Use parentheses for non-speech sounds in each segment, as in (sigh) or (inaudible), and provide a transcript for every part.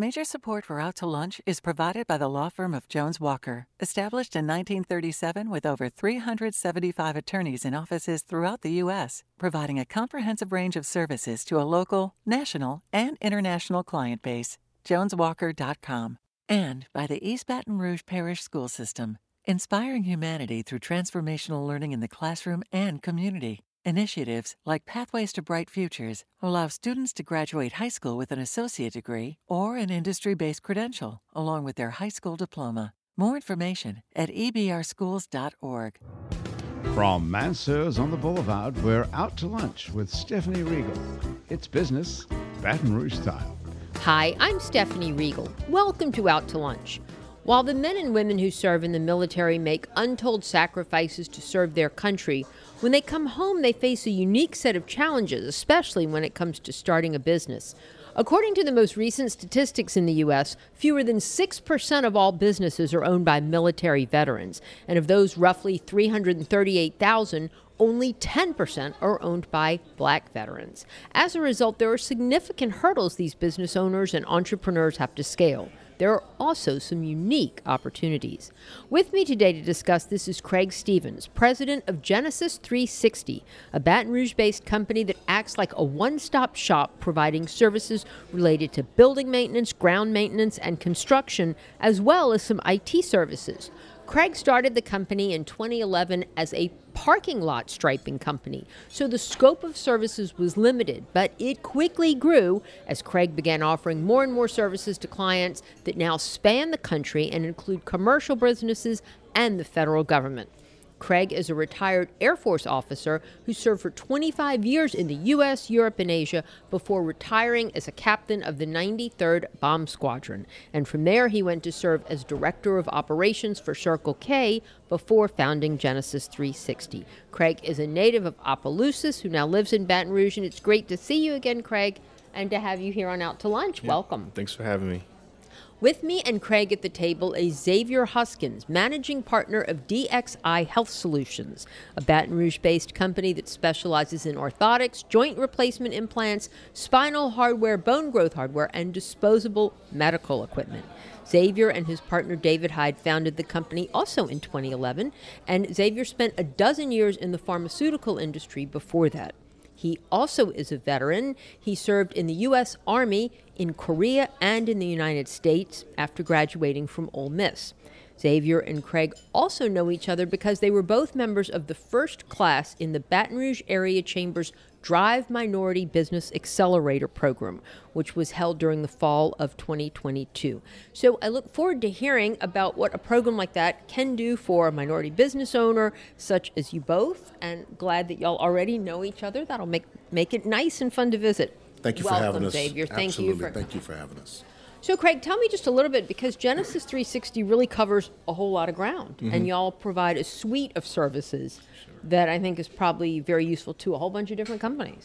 Major support for Out to Lunch is provided by the law firm of Jones Walker, established in 1937 with over 375 attorneys in offices throughout the U.S., providing a comprehensive range of services to a local, national, and international client base. JonesWalker.com. And by the East Baton Rouge Parish School System, inspiring humanity through transformational learning in the classroom and community. Initiatives like Pathways to Bright Futures allow students to graduate high school with an associate degree or an industry based credential, along with their high school diploma. More information at ebrschools.org. From Mansour's on the Boulevard, we're out to lunch with Stephanie Riegel. It's business, Baton Rouge style. Hi, I'm Stephanie Riegel. Welcome to Out to Lunch. While the men and women who serve in the military make untold sacrifices to serve their country, when they come home, they face a unique set of challenges, especially when it comes to starting a business. According to the most recent statistics in the U.S., fewer than 6% of all businesses are owned by military veterans. And of those roughly 338,000, only 10% are owned by black veterans. As a result, there are significant hurdles these business owners and entrepreneurs have to scale there are also some unique opportunities. With me today to discuss this is Craig Stevens, president of Genesis 360, a Baton Rouge based company that acts like a one stop shop providing services related to building maintenance, ground maintenance, and construction, as well as some IT services. Craig started the company in 2011 as a parking lot striping company, so the scope of services was limited, but it quickly grew as Craig began offering more and more services to clients that now span the country and include commercial businesses and the federal government. Craig is a retired Air Force officer who served for 25 years in the U.S., Europe, and Asia before retiring as a captain of the 93rd Bomb Squadron. And from there, he went to serve as Director of Operations for Circle K before founding Genesis 360. Craig is a native of Opelousas who now lives in Baton Rouge, and it's great to see you again, Craig, and to have you here on Out to Lunch. Yeah, Welcome. Thanks for having me. With me and Craig at the table is Xavier Hoskins, managing partner of DXI Health Solutions, a Baton Rouge based company that specializes in orthotics, joint replacement implants, spinal hardware, bone growth hardware, and disposable medical equipment. Xavier and his partner David Hyde founded the company also in 2011, and Xavier spent a dozen years in the pharmaceutical industry before that. He also is a veteran. He served in the U.S. Army, in Korea, and in the United States after graduating from Ole Miss. Xavier and Craig also know each other because they were both members of the first class in the Baton Rouge Area Chamber's Drive Minority Business Accelerator program, which was held during the fall of 2022. So I look forward to hearing about what a program like that can do for a minority business owner such as you both, and glad that y'all already know each other. That'll make make it nice and fun to visit. Thank you Welcome, for having us. Xavier. Thank Absolutely. you for Thank you for having us. So, Craig, tell me just a little bit because Genesis 360 really covers a whole lot of ground, Mm-hmm. and y'all provide a suite of services that I think is probably very useful to a whole bunch of different companies.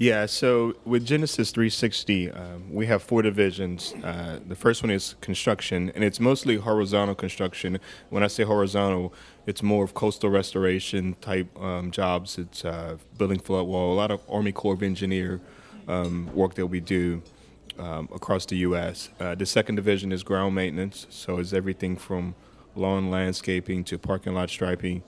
Yeah, so with Genesis 360, um, we have four divisions. Uh, the first one is construction, and it's mostly horizontal construction. When I say horizontal, it's more of coastal restoration type um, jobs. It's uh, building flood wall, a lot of Army Corps of Engineer um, work that we do um, across the U.S. Uh, the second division is ground maintenance, so it's everything from lawn landscaping to parking lot striping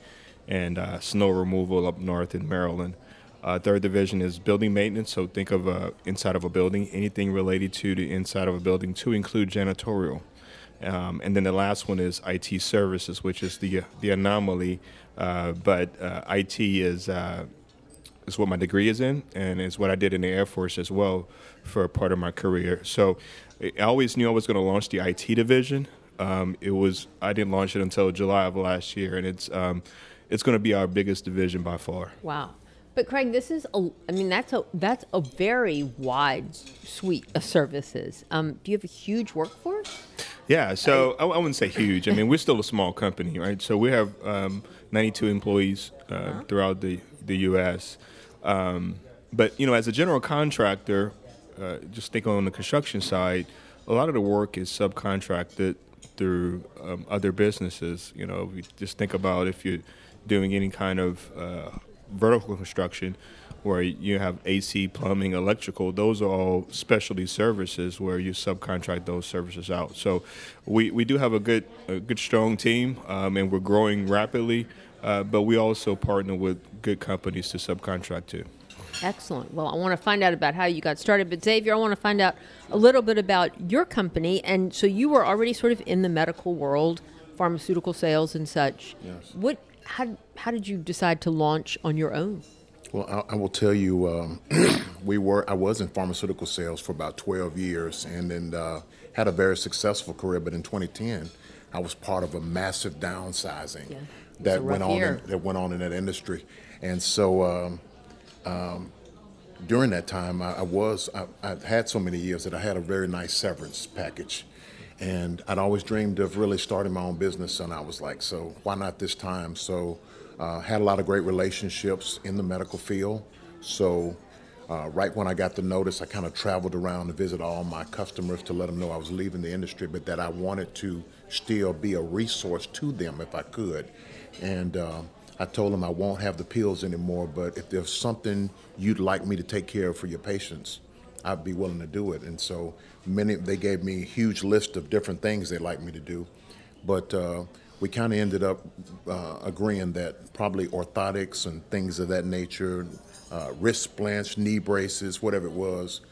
and uh, snow removal up north in Maryland. Uh, third division is building maintenance, so think of uh, inside of a building, anything related to the inside of a building to include janitorial. Um, and then the last one is IT services, which is the the anomaly, uh, but uh, IT is uh, is what my degree is in, and is what I did in the Air Force as well for a part of my career. So I always knew I was going to launch the IT division. Um, it was I didn't launch it until July of last year, and it's um, it's going to be our biggest division by far. Wow. But Craig, this is a, I mean, that's a that's a very wide suite of services. Um, do you have a huge workforce? Yeah, so I, I wouldn't say huge. I mean, we're still a small company, right? So we have um, 92 employees uh, throughout the the U.S. Um, but you know, as a general contractor, uh, just think on the construction side, a lot of the work is subcontracted through um, other businesses. You know, you just think about if you're doing any kind of uh, vertical construction, where you have AC, plumbing, electrical. Those are all specialty services where you subcontract those services out. So we, we do have a good a good strong team, um, and we're growing rapidly. Uh, but we also partner with good companies to subcontract to. Excellent. Well, I want to find out about how you got started, but Xavier, I want to find out a little bit about your company. And so you were already sort of in the medical world, pharmaceutical sales and such. Yes. What? How? How did you decide to launch on your own? Well, I, I will tell you, um, (clears throat) we were. I was in pharmaceutical sales for about 12 years, and then uh, had a very successful career. But in 2010, I was part of a massive downsizing Yeah. That went on in, that went on in that industry, and so. Um, um, during that time, I, I was I, I had so many years that I had a very nice severance package, and I'd always dreamed of really starting my own business. And I was like, so why not this time? So, uh, had a lot of great relationships in the medical field. So, uh, right when I got the notice, I kind of traveled around to visit all my customers to let them know I was leaving the industry, but that I wanted to still be a resource to them if I could. And uh, I told them I won't have the pills anymore, but if there's something you'd like me to take care of for your patients, I'd be willing to do it. And so many, they gave me a huge list of different things they'd like me to do. But uh, we kind of ended up uh, agreeing that probably orthotics and things of that nature, uh, wrist splints, knee braces, whatever it was,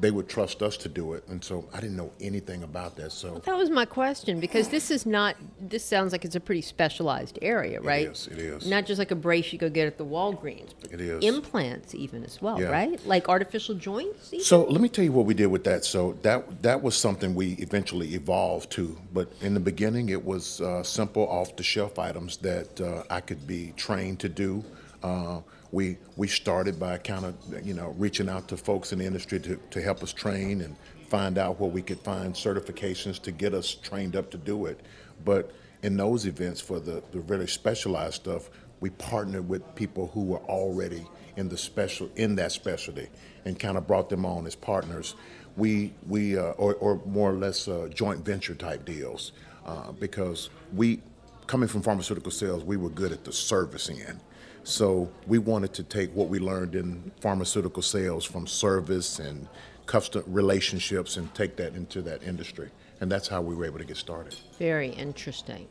they would trust us to do it. And so I didn't know anything about that. So That was my question because this is not. This sounds like it's a pretty specialized area, right? is, it is. Not just like a brace you go get at the Walgreens, but It is. implants even as well, Yeah. right? Like artificial joints. Even? So let me tell you what we did with that. So that that was something we eventually evolved to. But in the beginning, it was uh, simple, off-the-shelf items that uh, I could be trained to do. Uh, we we started by kind of you know reaching out to folks in the industry to, to help us train and find out where we could find certifications to get us trained up to do it. But in those events for the, the really specialized stuff, we partnered with people who were already in the special in that specialty and kind of brought them on as partners. We we uh, or, or more or less uh, joint venture type deals uh, because we coming from pharmaceutical sales, we were good at the service end. So we wanted to take what we learned in pharmaceutical sales from service and customer relationships and take that into that industry. And that's how we were able to get started. Very interesting.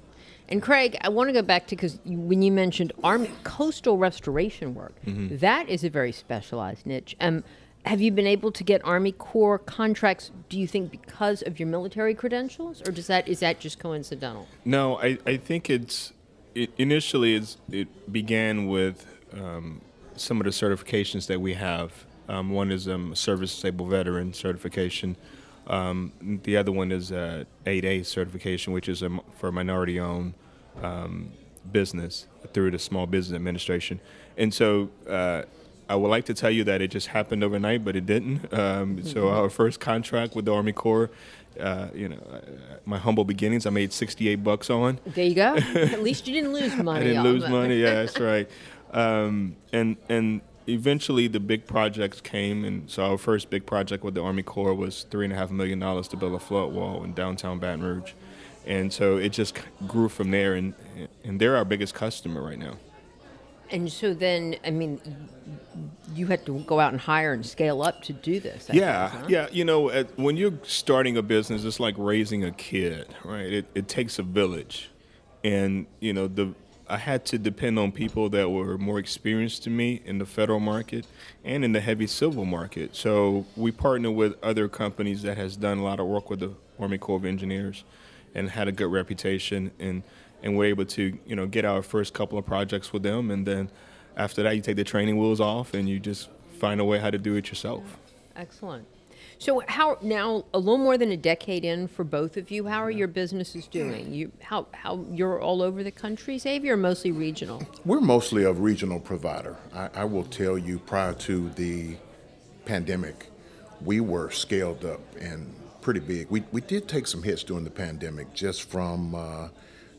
And Craig, I want to go back to because when you mentioned army coastal restoration work, that is a very specialized niche. Um, have you been able to get Army Corps contracts? Do you think because of your military credentials, or does that is that just coincidental? No, I, I think it's it, initially it began with um, some of the certifications that we have. Um, one is um, service disabled veteran certification. Um, the other one is uh, 8A certification, which is a, m- for minority owned um, business through the Small Business Administration. And so uh, I would like to tell you that it just happened overnight, but it didn't. Um, so our first contract with the Army Corps, uh, you know, uh, my humble beginnings, I made 68 bucks on. There you go. (laughs) At least you didn't lose money. I didn't lose money. Yeah, (laughs) that's right. Um, and and eventually the big projects came, and so our first big project with the Army Corps was three and a half million dollars to build a flood wall in downtown Baton Rouge, and so it just grew from there, and and they're our biggest customer right now. And so then, I mean, you had to go out and hire and scale up to do this. I yeah, guess, huh? yeah. You know, at, when you're starting a business, it's like raising a kid, right? It, it takes a village, and you know, the I had to depend on people that were more experienced to me in the federal market and in the heavy civil market. So we partner with other companies that has done a lot of work with the Army Corps of Engineers, and had a good reputation, and and we're able to you know get our first couple of projects with them, and then after that, you take the training wheels off, and you just find a way how to do it yourself. Excellent. So how now a little more than a decade in for both of you, how are your businesses doing? You how how you're all over the country, Xavier, or mostly regional? We're mostly a regional provider. I, I will tell you, prior to the pandemic, we were scaled up and pretty big. We, we did take some hits during the pandemic, just from uh,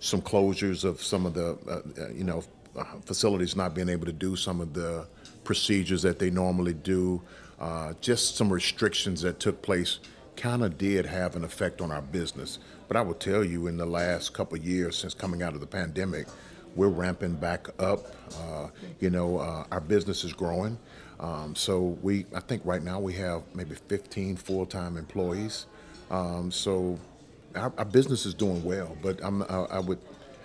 some closures of some of the, uh, uh, you know, uh, facilities not being able to do some of the procedures that they normally do. Uh, just some restrictions that took place kind of did have an effect on our business. But I will tell you, in the last couple years since coming out of the pandemic, we're ramping back up. Uh, you know, uh, our business is growing. Um, so we, I think right now we have maybe 15 full-time employees. Um, so our, our, business is doing well, but I, I would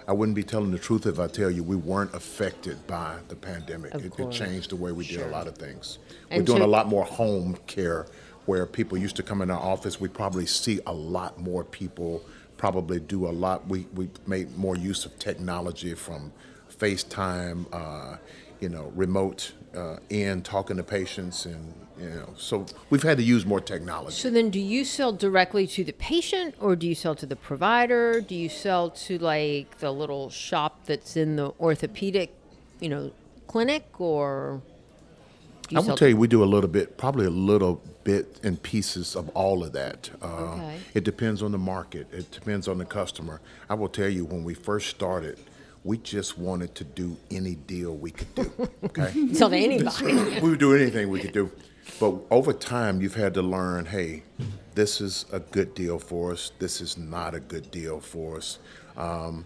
I wouldn't be telling the truth if I tell you we weren't affected by the pandemic. It, it, changed the way we sure. did a lot of things. And We're doing so, a lot more home care where people used to come in our office. We probably see a lot more people probably do a lot. We, we made more use of technology from FaceTime, uh, you know, remote uh, in talking to patients and you know so we've had to use more technology. So then do you sell directly to the patient or do you sell to the provider? Do you sell to like the little shop that's in the orthopedic you know clinic or i will tell you we do a little bit probably a little bit in pieces of all of that. Uh, okay. it depends on the market. It depends on the customer. I will tell you when we first started we just wanted to do any deal we could do. Okay. (laughs) so to anybody. (laughs) we would do anything we could do. But over time, you've had to learn hey, this is a good deal for us. This is not a good deal for us. Um,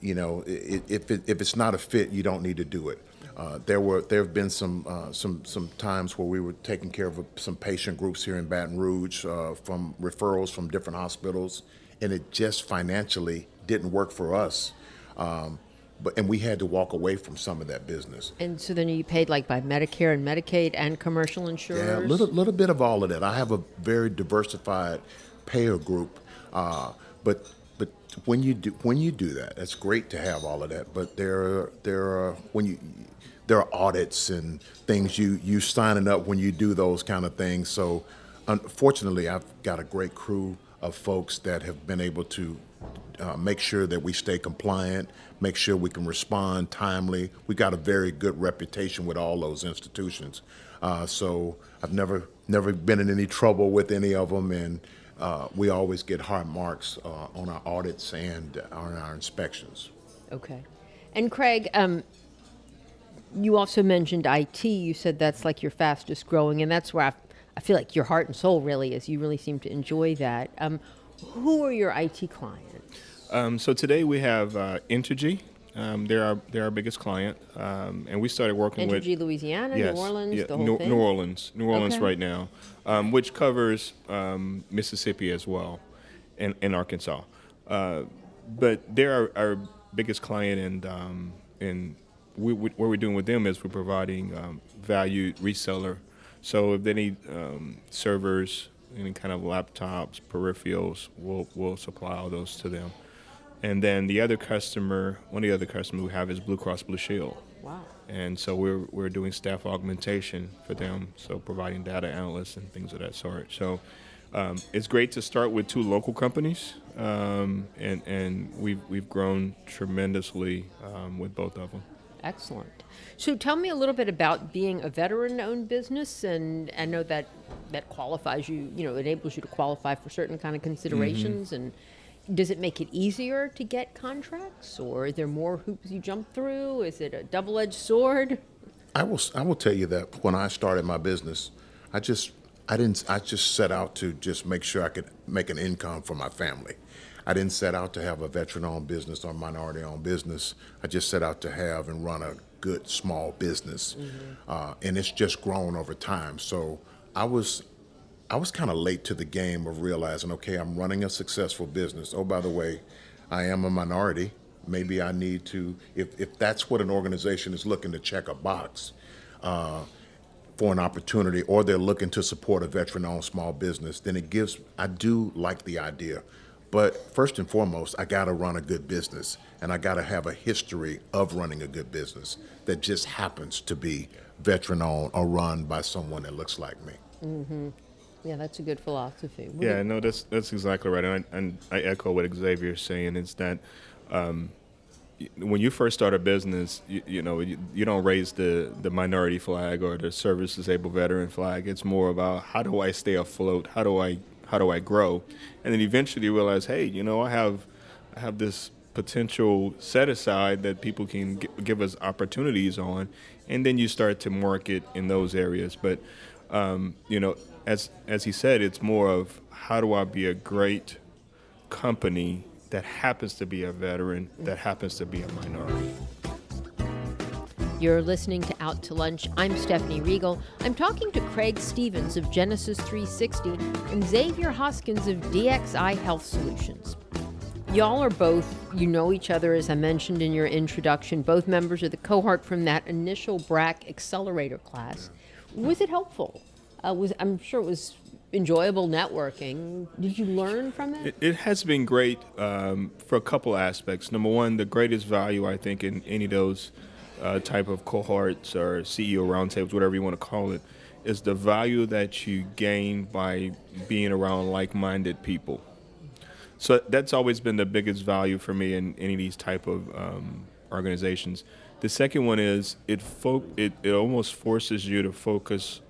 you know, if, it, if it's not a fit, you don't need to do it. Uh, there were there have been some uh, some some times where we were taking care of some patient groups here in Baton Rouge uh, from referrals from different hospitals, and it just financially didn't work for us. Um, but and we had to walk away from some of that business. And so then you paid like by Medicare and Medicaid and commercial insurance. Yeah, a little little bit of all of that. I have a very diversified payer group, uh, but but when you do when you do that, it's great to have all of that. But there are, there are when you there are audits and things you you signing up when you do those kind of things. So unfortunately, I've got a great crew of folks that have been able to uh, make sure that we stay compliant, make sure we can respond timely. We got a very good reputation with all those institutions. Uh, so I've never never been in any trouble with any of them, and uh, we always get high marks uh, on our audits and on our inspections. Okay, and Craig. Um, you also mentioned IT. You said that's like your fastest growing, and that's where I, I feel like your heart and soul really is. You really seem to enjoy that. Um, who are your IT clients? Um, so today we have uh, Entergy. Um, they're our they're our biggest client, um, and we started working Entergy, with Entergy, Louisiana, yes, New Orleans, yeah, the whole New, thing. New Orleans, New Orleans okay. right now, um, which covers um, Mississippi as well, and, and Arkansas. Uh, but they're our, our, biggest client, and um, and we, we, what we're doing with them is we're providing um, valued reseller. So if they need servers, any kind of laptops, peripherals, we'll, we'll supply all those to them. And then the other customer, one of the other customers we have is Blue Cross Blue Shield. Wow. And so we're, we're doing staff augmentation for them, so providing data analysts and things of that sort. So um, it's great to start with two local companies, um, and, and we've, we've grown tremendously um, with both of them. Excellent. So tell me a little bit about being a veteran-owned business, and I know that that qualifies you, you know, enables you to qualify for certain kind of considerations. Mm-hmm. And does it make it easier to get contracts, or is there more hoops you jump through? Is it a double-edged sword? I will. I will tell you that when I started my business, I just I didn't. I just set out to just make sure I could make an income for my family. I didn't set out to have a veteran owned business or minority owned business. I just set out to have and run a good small business. Mm-hmm. Uh, and it's just grown over time. So I was. I was kind of late to the game of realizing, okay, I'm running a successful business. Oh, by the way, I am a minority. Maybe I need to, if, if that's what an organization is looking to check a box uh, for an opportunity, or they're looking to support a veteran owned small business, then it gives, I do like the idea but first and foremost, I got to run a good business and I got to have a history of running a good business that just happens to be veteran owned or run by someone that looks like me. Mm-hmm. Yeah, that's a good philosophy. What yeah, no, that's that's exactly right, and I, and I echo what Xavier's saying. Is that um, when you first start a business, you, you know you, you, don't raise the the minority flag or the service disabled veteran flag. It's more about how do I stay afloat? How do I how do I grow? And then eventually you realize, hey, you know, I have I have this potential set aside that people can g- give us opportunities on, and then you start to market in those areas. But um, you know, as as he said, it's more of how do I be a great company that happens to be a veteran, that happens to be a minority. You're listening to Out to Lunch. I'm Stephanie Riegel. I'm talking to Craig Stevens of Genesis 360 and Xavier Hoskins of DXI Health Solutions. Y'all are both, you know each other, as I mentioned in your introduction, both members of the cohort from that initial BRAC accelerator class. Was it helpful? Uh, was I'm sure it was enjoyable networking. Did you learn from it? It, it has been great um, for a couple aspects. Number one, the greatest value I think in any of those uh, type of cohorts or CEO roundtables, whatever you want to call it, is the value that you gain by being around like-minded people. So that's always been the biggest value for me in any of these type of um, organizations. The second one is it, fo- it it almost forces you to focus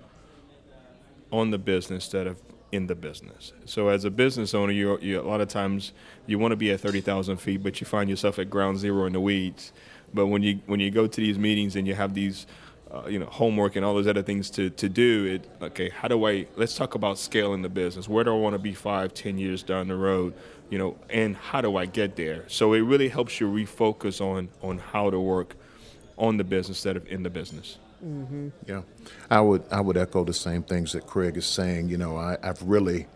on the business instead of in the business. So as a business owner, you, you a lot of times you want to be at thirty thousand feet, but you find yourself at ground zero in the weeds. But when you when you go to these meetings and you have these uh, you know homework and all those other things to, to do it okay how do i let's talk about scaling the business where do i want to be five ten years down the road you know and how do i get there so it really helps you refocus on on how to work on the business instead of in the business mm-hmm. yeah i would i would echo the same things that craig is saying you know I, i've really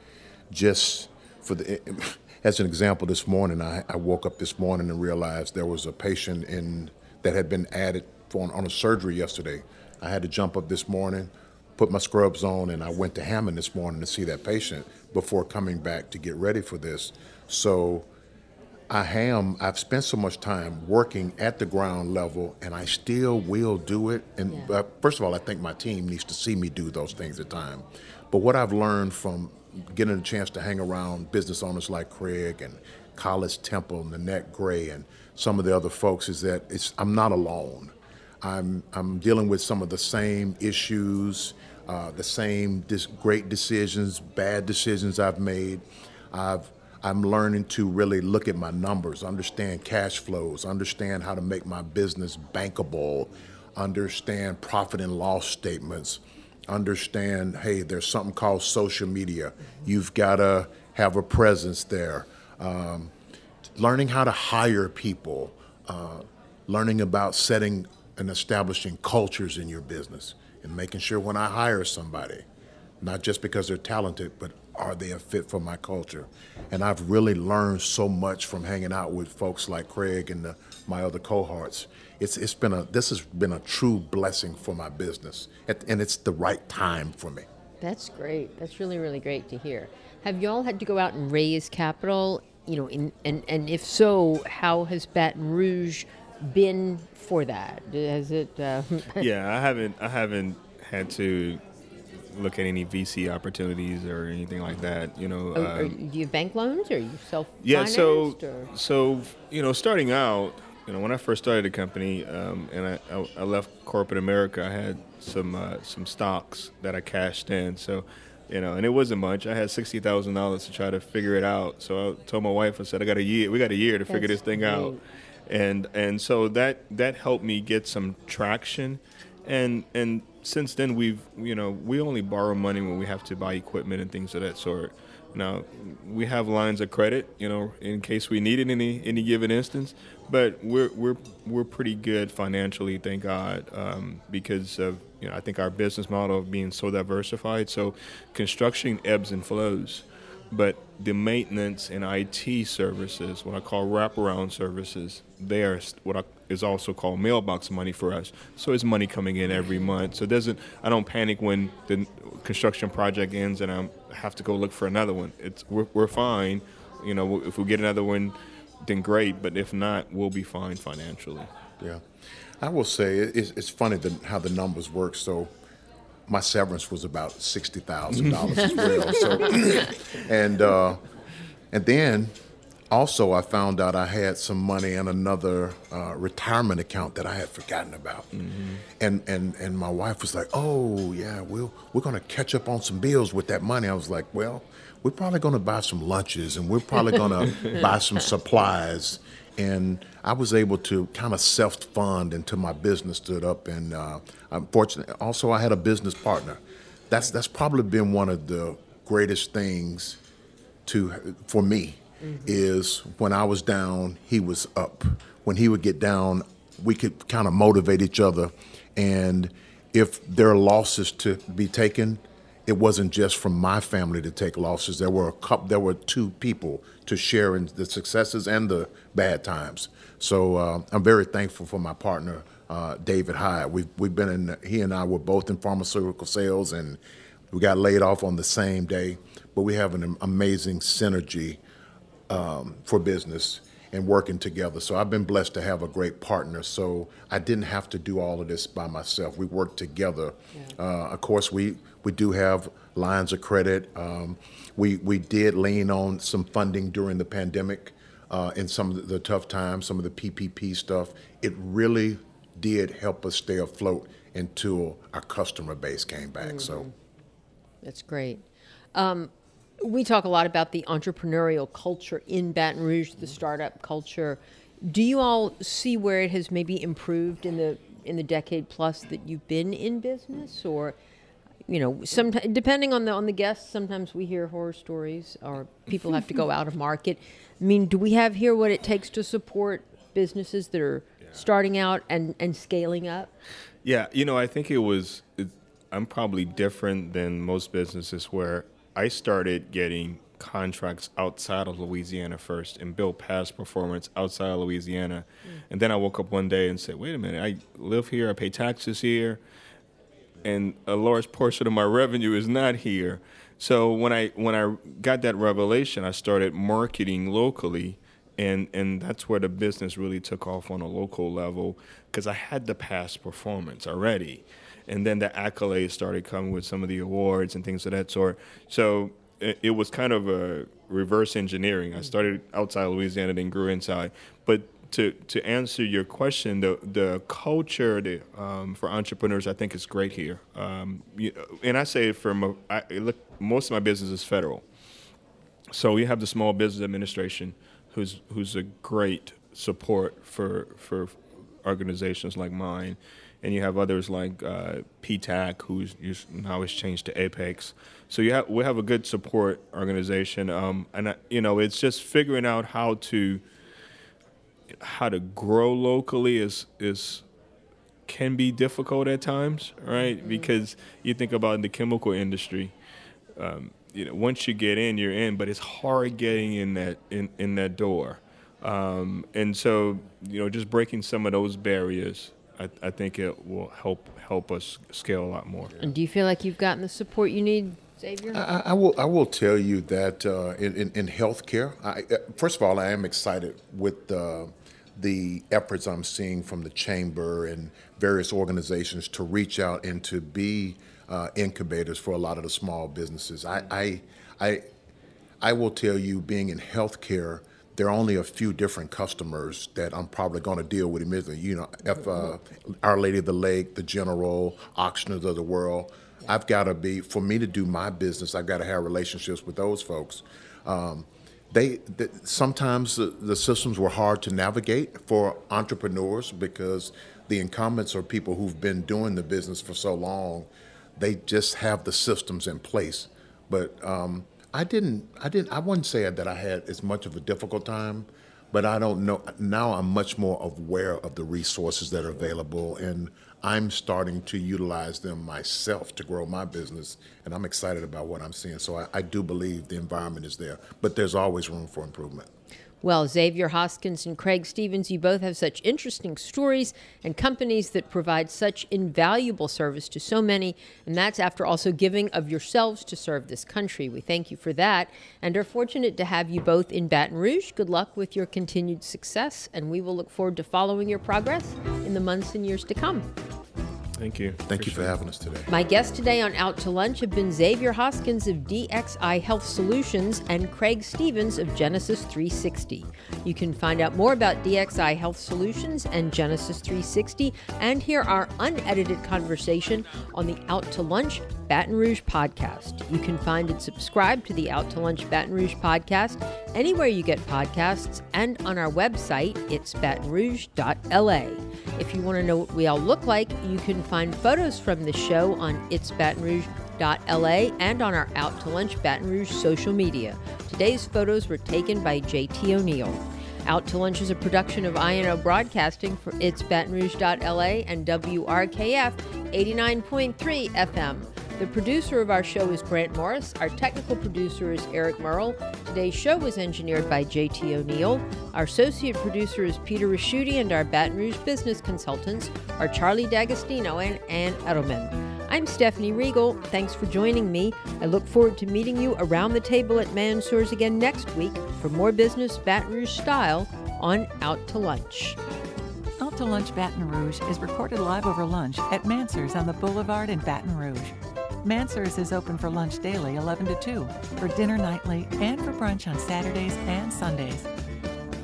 just for the (laughs) as an example this morning I, I woke up this morning and realized there was a patient in that had been added on, on a surgery yesterday. I had to jump up this morning, put my scrubs on, and I went to Hammond this morning to see that patient before coming back to get ready for this. So I am, I've spent so much time working at the ground level, and I still will do it. And yeah. uh, first of all, I think my team needs to see me do those things at time. But what I've learned from getting a chance to hang around business owners like Craig and Collis Temple, and Nanette Gray, and some of the other folks is that it's, I'm not alone. I'm, I'm dealing with some of the same issues, uh, the same dis- great decisions, bad decisions I've made. I've, I'm learning to really look at my numbers, understand cash flows, understand how to make my business bankable, understand profit and loss statements, understand hey, there's something called social media. You've got to have a presence there. Um, learning how to hire people, uh, learning about setting and establishing cultures in your business and making sure when I hire somebody, not just because they're talented, but are they a fit for my culture? And I've really learned so much from hanging out with folks like Craig and the, my other cohorts. It's, it's been a, this has been a true blessing for my business, and it's the right time for me. That's great. That's really, really great to hear. Have y'all had to go out and raise capital? You know, in, and, and if so, how has Baton Rouge been for that? Has it? Uh, (laughs) yeah, I haven't. I haven't had to look at any VC opportunities or anything like that. You know, oh, um, do you bank loans or you self? Yeah, so or? so you know, starting out, you know, when I first started the company um, and I, I, I, left corporate America, I had some uh, some stocks that I cashed in. So. You know, and it wasn't much. I had sixty thousand dollars to try to figure it out. So I told my wife, I said, "I got a year. We got a year to That's figure this thing great. out." and and so that that helped me get some traction and and since then we've you know we only borrow money when we have to buy equipment and things of that sort. Now we have lines of credit you know in case we need it in any any given instance but we're we're we're pretty good financially thank god um, because of you know i think our business model of being so diversified. So construction ebbs and flows but the maintenance and IT services, what I call wraparound services, they are what I, is also called mailbox money for us. So it's money coming in every month. So it doesn't I don't panic when the construction project ends and I have to go look for another one. It's we're, we're fine. You know, if we get another one, then great. But if not, we'll be fine financially. Yeah, I will say it's, it's funny how the numbers work. So my severance was about sixty thousand dollars as well. So, (laughs) and uh, and then also I found out I had some money in another uh, retirement account that I had forgotten about, mm-hmm. and and and my wife was like, "Oh yeah, we'll we're gonna catch up on some bills with that money." I was like, "Well." We're probably going to buy some lunches and we're probably going (laughs) to buy some supplies and I was able to kind of self fund until my business stood up. And uh, I'm fortunate. Also, I had a business partner. That's that's probably been one of the greatest things to for me is when I was down, he was up. When he would get down, we could kind of motivate each other. And if there are losses to be taken, it wasn't just from my family to take losses. There were a couple, there were two people to share in the successes and the bad times. So uh, I'm very thankful for my partner, uh, David Hyde. We've we've been in. He and I were both in pharmaceutical sales, and we got laid off on the same day. But we have an amazing synergy um, for business and working together. So I've been blessed to have a great partner. So I didn't have to do all of this by myself. We worked together. Yeah. Uh, of course, we we do have lines of credit. Um, we we did lean on some funding during the pandemic uh, in some of the tough times, some of the PPP stuff. It really did help us stay afloat until our customer base came back. Mm-hmm. So that's great. Um, we talk a lot about the entrepreneurial culture in Baton Rouge, the startup culture. Do you all see where it has maybe improved in the in the decade plus that you've been in business, or you know, some depending on the on the guests, sometimes we hear horror stories, or people have to go out of market. I mean, do we have here what it takes to support businesses that are yeah. starting out and and scaling up? Yeah, you know, I think it was. It, I'm probably different than most businesses where I started getting contracts outside of Louisiana first and built past performance outside of Louisiana. Mm. And then I woke up one day and said, wait a minute, I live here, I pay taxes here, and a large portion of my revenue is not here. So when I when I got that revelation, I started marketing locally and and that's where the business really took off on a local level because I had the past performance already and then the accolades started coming with some of the awards and things of that sort. So it, it was kind of a reverse engineering. I started outside Louisiana, then grew inside. But to to answer your question, the the culture the, um, for entrepreneurs, I think is great here. Um, you, and I say from I, look, most of my business is federal, so we have the Small Business Administration, who's who's a great support for for organizations like mine and you have others like uh, PTAC, who's now has changed to Apex. So you have we have a good support organization, um, and you know it's just figuring out how to how to grow locally is is can be difficult at times, right? Mm-hmm. Because you think about the chemical industry. Um, you know, once you get in, you're in, but it's hard getting in that in, in that door. Um, and so, you know, just breaking some of those barriers I, I think it will help help us scale a lot more. And do you feel like you've gotten the support you need, Xavier? I, I will. I will tell you that uh, in, in, in healthcare, I, uh, first of all, I am excited with uh, the efforts I'm seeing from the chamber and various organizations to reach out and to be uh, incubators for a lot of the small businesses. I, I, I, I will tell you, being in healthcare there are only a few different customers that I'm probably going to deal with immediately. You know, if uh, Our Lady of the Lake, the General, Ochsners of the world, I've got to be for me to do my business. I've got to have relationships with those folks. Um, they, they, sometimes the, the, systems were hard to navigate for entrepreneurs because the incumbents are people who've been doing the business for so long. They just have the systems in place, but um, I didn't. I didn't. I wouldn't say that I had as much of a difficult time, but I don't know. Now I'm much more aware of the resources that are available, and I'm starting to utilize them myself to grow my business, and I'm excited about what I'm seeing. So I, I do believe the environment is there, but there's always room for improvement. Well, Xavier Hoskins and Craig Stevens, you both have such interesting stories and companies that provide such invaluable service to so many, and that's after also giving of yourselves to serve this country. We thank you for that and are fortunate to have you both in Baton Rouge. Good luck with your continued success, and we will look forward to following your progress in the months and years to come. Thank you. Thank Appreciate you for having us today. My guests today on Out to Lunch have been Xavier Hoskins of DXI Health Solutions and Craig Stevens of Genesis 360. You can find out more about DXI Health Solutions and Genesis 360 and hear our unedited conversation on the Out to Lunch Baton Rouge podcast. You can find and subscribe to the Out to Lunch Baton Rouge podcast anywhere you get podcasts and on our website, it's batonrouge.la. If you want to know what we all look like, you can find photos from the show on itsbatonrouge.la and on our Out to Lunch Baton Rouge social media. Today's photos were taken by JT O'Neill. Out to Lunch is a production of INO Broadcasting for its Baton Rouge.la and WRKF 89.3 FM. The producer of our show is Grant Morris. Our technical producer is Eric Merle. Today's show was engineered by JT O'Neill. Our associate producer is Peter Raschuti, and our Baton Rouge business consultants are Charlie D'Agostino and Ann Edelman. I'm Stephanie Riegel. Thanks for joining me. I look forward to meeting you around the table at Mansour's again next week for more business Baton Rouge style on Out to Lunch. Out to Lunch Baton Rouge is recorded live over lunch at Mansour's on the Boulevard in Baton Rouge. Mansour's is open for lunch daily 11 to 2, for dinner nightly, and for brunch on Saturdays and Sundays.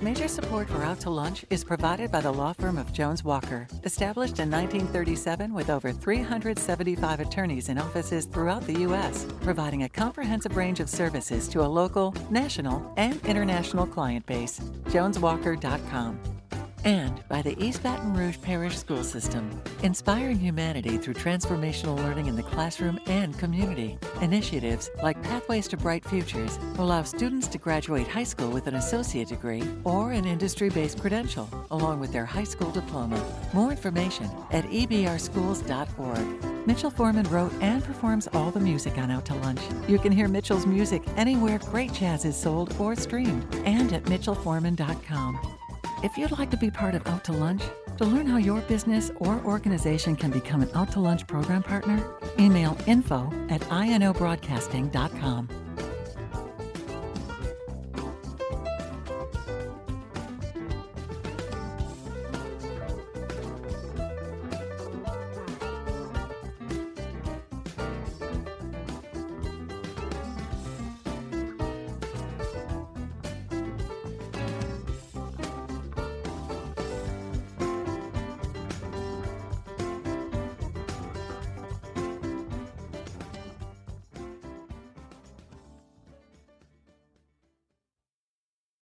Major support for Out to Lunch is provided by the law firm of Jones Walker, established in 1937 with over 375 attorneys in offices throughout the U.S., providing a comprehensive range of services to a local, national, and international client base. JonesWalker.com and by the East Baton Rouge Parish School System, inspiring humanity through transformational learning in the classroom and community. Initiatives like Pathways to Bright Futures allow students to graduate high school with an associate degree or an industry based credential, along with their high school diploma. More information at ebrschools.org. Mitchell Foreman wrote and performs all the music on Out to Lunch. You can hear Mitchell's music anywhere great jazz is sold or streamed and at mitchellforeman.com. If you'd like to be part of Out to Lunch, to learn how your business or organization can become an Out to Lunch program partner, email info at inobroadcasting.com.